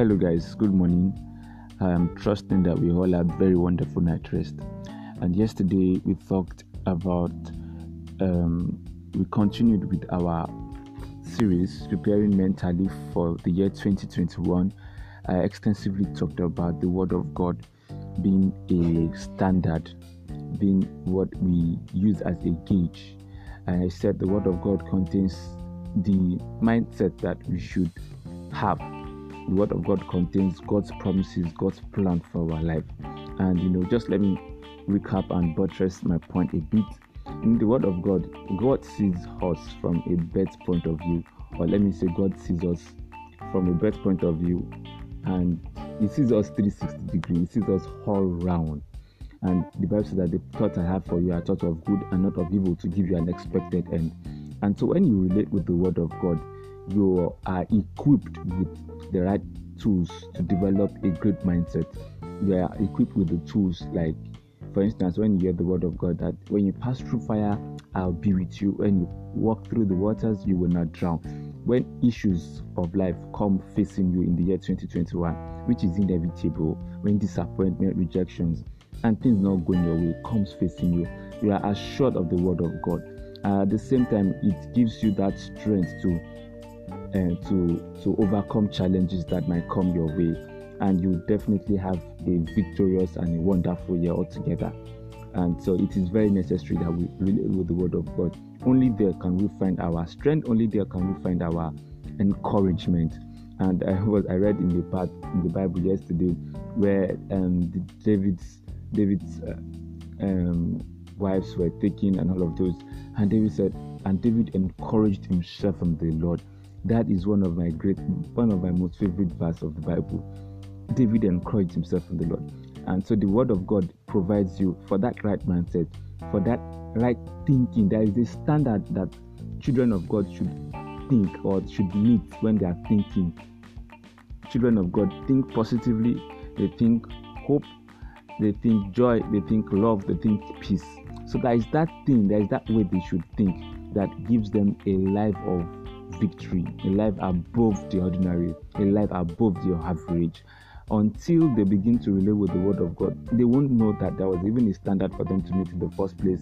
Hello, guys. Good morning. I'm trusting that we all had very wonderful night rest. And yesterday we talked about, um, we continued with our series preparing mentally for the year 2021. I extensively talked about the Word of God being a standard, being what we use as a gauge. And I said the Word of God contains the mindset that we should have the word of God contains God's promises, God's plan for our life. And you know, just let me recap and buttress my point a bit. In the word of God, God sees us from a birth point of view, or let me say, God sees us from a birth point of view, and He sees us 360 degrees, He sees us all round. And the Bible says that the thoughts I have for you are thoughts of good and not of evil to give you an expected end. And so when you relate with the word of God, you are equipped with the right tools to develop a great mindset. You are equipped with the tools like for instance, when you hear the word of God that when you pass through fire, I'll be with you. When you walk through the waters, you will not drown. When issues of life come facing you in the year 2021, which is inevitable, when disappointment, rejections, and things not going your way comes facing you, you are assured of the word of God. Uh, at the same time, it gives you that strength to uh, to to overcome challenges that might come your way. And you definitely have a victorious and a wonderful year altogether. And so it is very necessary that we relate with the word of god. Only there can we find our strength only there can we find our encouragement. And i was i read in the part in the bible yesterday where um david's david's uh, um, wives were taken and all of those. And david said and david encouraged himself in the lord that is one of my great, one of my most favorite verses of the Bible. David encouraged himself in the Lord. And so the word of God provides you for that right mindset, for that right thinking. There is a standard that children of God should think or should meet when they are thinking. Children of God think positively, they think hope, they think joy, they think love, they think peace. So there is that thing, there is that way they should think that gives them a life of victory, a life above the ordinary, a life above the average. Until they begin to relate with the Word of God, they won't know that there was even a standard for them to meet in the first place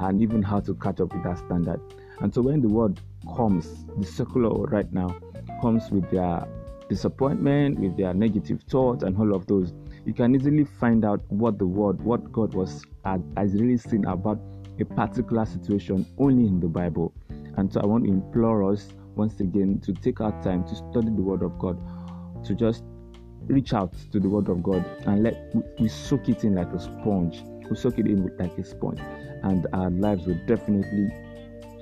and even how to catch up with that standard. And so when the Word comes, the secular right now comes with their disappointment, with their negative thoughts, and all of those, you can easily find out what the Word, what God was uh, has really seen about a particular situation only in the Bible. And so I want to implore us once again to take our time to study the Word of God, to just reach out to the Word of God and let we soak it in like a sponge. We soak it in like a sponge, and our lives will definitely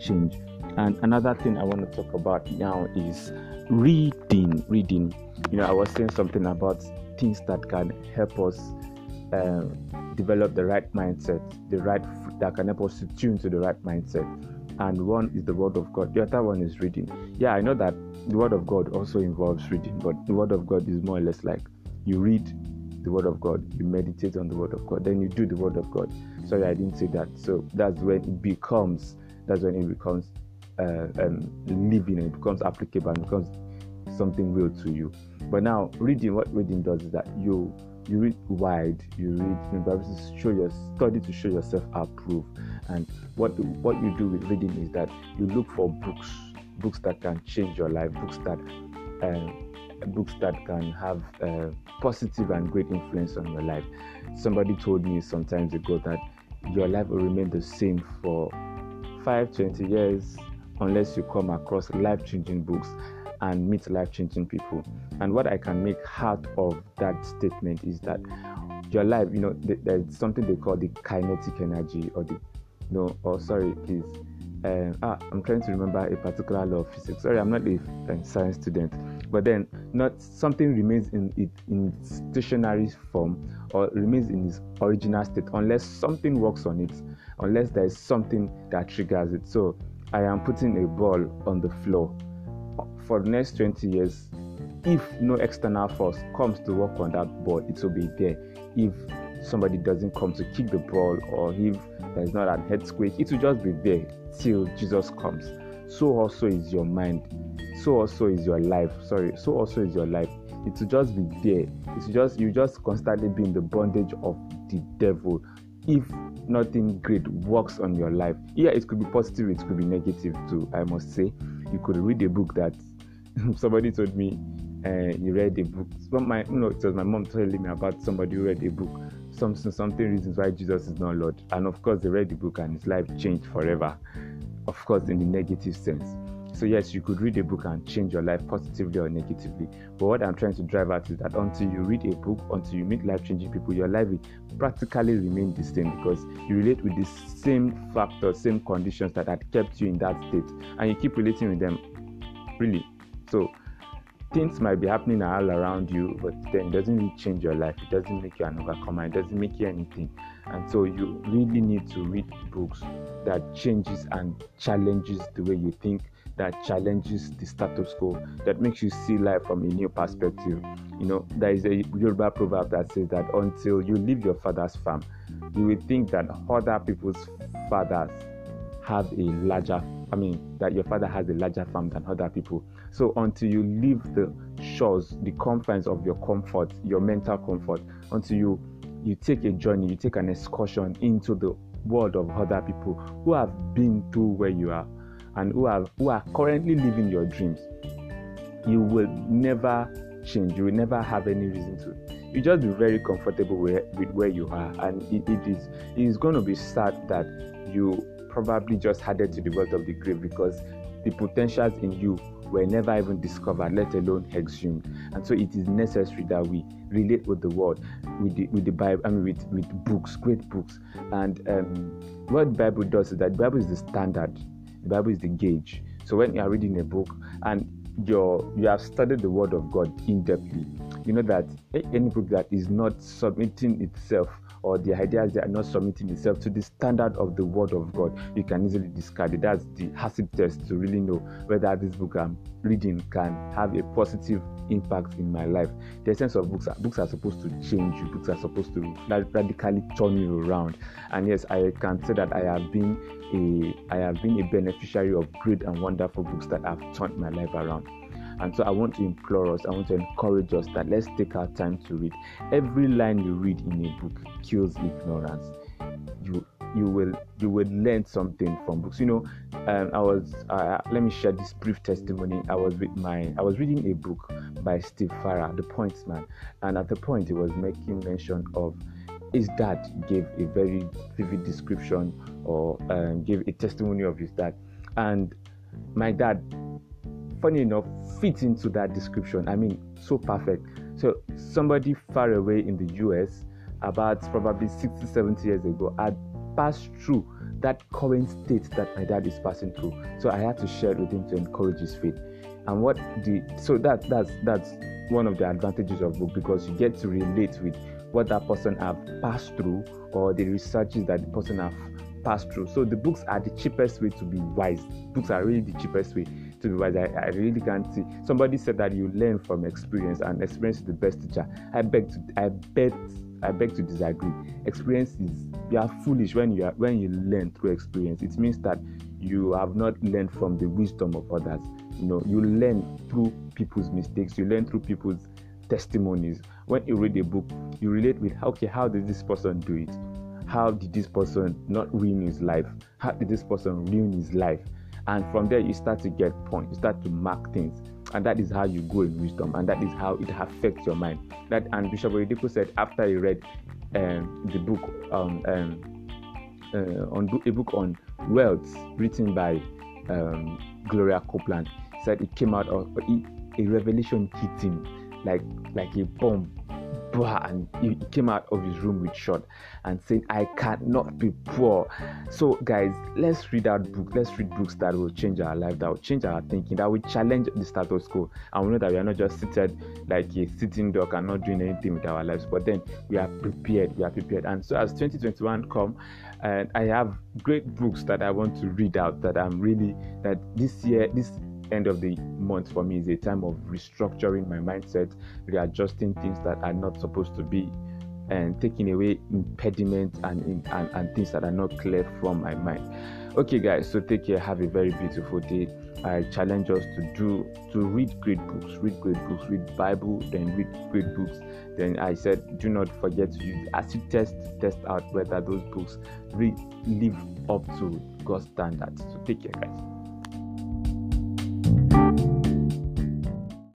change. And another thing I want to talk about now is reading. Reading. You know, I was saying something about things that can help us uh, develop the right mindset, the right that can help us to tune to the right mindset and one is the Word of God. The other one is reading. Yeah, I know that the Word of God also involves reading, but the Word of God is more or less like you read the Word of God, you meditate on the Word of God, then you do the Word of God. Sorry, I didn't say that. So that's when it becomes, that's when it becomes uh, um, living and it becomes applicable and becomes something real to you. But now, reading, what reading does is that you you read wide, you read, the Bible to show your study to show yourself approved. And what what you do with reading is that you look for books, books that can change your life, books that uh, books that can have a positive and great influence on your life. Somebody told me sometimes ago that your life will remain the same for 5, 20 years unless you come across life-changing books and meet life changing people. And what I can make out of that statement is that your life, you know, there's something they call the kinetic energy or the, no, or sorry, please. Uh, ah, I'm trying to remember a particular law of physics. Sorry, I'm not a, a science student, but then not something remains in in stationary form or remains in its original state unless something works on it, unless there is something that triggers it. So I am putting a ball on the floor for the next 20 years, if no external force comes to work on that ball, it will be there. If somebody doesn't come to kick the ball, or if there's not an earthquake, it will just be there till Jesus comes. So also is your mind. So also is your life. Sorry, so also is your life. it will just be there. It's just you just constantly be in the bondage of the devil. If nothing great works on your life, yeah, it could be positive, it could be negative too. I must say, you could read a book that somebody told me uh, he read a book. My, you know, it was my mom telling me about somebody who read a book, something, something reasons why Jesus is not Lord. And of course, they read the book and his life changed forever. Of course, in the negative sense. So yes, you could read a book and change your life positively or negatively. But what I'm trying to drive at is that until you read a book, until you meet life-changing people, your life will practically remain the same because you relate with the same factors, same conditions that had kept you in that state, and you keep relating with them. Really. So things might be happening all around you, but then it doesn't really change your life. It doesn't make you an overcomer. It doesn't make you anything. And so you really need to read books that changes and challenges the way you think, that challenges the status quo, that makes you see life from a new perspective. You know, there is a Yoruba proverb that says that until you leave your father's farm, you will think that other people's fathers have a larger I mean that your father has a larger farm than other people. So until you leave the shores, the confines of your comfort, your mental comfort, until you you take a journey, you take an excursion into the world of other people who have been through where you are and who are who are currently living your dreams, you will never change. You will never have any reason to. You just be very comfortable with, with where you are, and it, it is it is going to be sad that you probably just added to the wealth of the grave because the potentials in you were never even discovered, let alone exhumed. And so it is necessary that we relate with the world, with the with the Bible, I mean with, with books, great books. And um, what the Bible does is that the Bible is the standard, the Bible is the gauge. So when you are reading a book and you you have studied the word of God in depthly, you know that any book that is not submitting itself or the ideas they are not submitting itself to the standard of the word of God, you can easily discard it. That's the acid test to really know whether this book I'm reading can have a positive impact in my life. The essence of books books are supposed to change you, books are supposed to radically turn you around. And yes, I can say that I have been a I have been a beneficiary of great and wonderful books that have turned my life around. And so I want to implore us, I want to encourage us that let's take our time to read. Every line you read in a book kills ignorance. You you will you will learn something from books. You know, um, I was uh, let me share this brief testimony. I was with my I was reading a book by Steve Farrar, The Points Man, and at the point he was making mention of his dad gave a very vivid description or um, gave a testimony of his dad, and my dad funny enough, fits into that description. I mean, so perfect. So, somebody far away in the US, about probably 60, 70 years ago, had passed through that current state that my dad is passing through. So, I had to share it with him to encourage his faith. And what the so that that's that's one of the advantages of book because you get to relate with what that person have passed through or the researches that the person have passed through. So the books are the cheapest way to be wise. Books are really the cheapest way to be wise. I, I really can't see. Somebody said that you learn from experience, and experience is the best teacher. I beg to, I bet, I beg to disagree. Experience is you are foolish when you are when you learn through experience. It means that you have not learned from the wisdom of others. You know, you learn through people's mistakes. You learn through people's testimonies. When you read a book, you relate with okay, how did this person do it? How did this person not ruin his life? How did this person ruin his life? And from there, you start to get points, you start to mark things. And that is how you go in wisdom, and that is how it affects your mind. That and Bishop Oyedepo said after he read um, the book um, um, uh, on a book on wealth written by um, Gloria Copeland, said it came out of a revelation hit him like like a bomb and he came out of his room with shot and saying I cannot be poor. So, guys, let's read that book. Let's read books that will change our life, that will change our thinking, that will challenge the status quo. And we know that we are not just seated like a sitting dog and not doing anything with our lives, but then we are prepared. We are prepared. And so, as 2021 come, and I have great books that I want to read out that I'm really that this year, this end of the month for me is a time of restructuring my mindset, readjusting things that are not supposed to be, and taking away impediments and, and, and things that are not clear from my mind. Okay, guys, so take care. Have a very beautiful day. I challenge us to do to read great books, read great books, read Bible, then read great books. Then I said, do not forget to use you test test out whether those books really live up to God's standards. So take care, guys.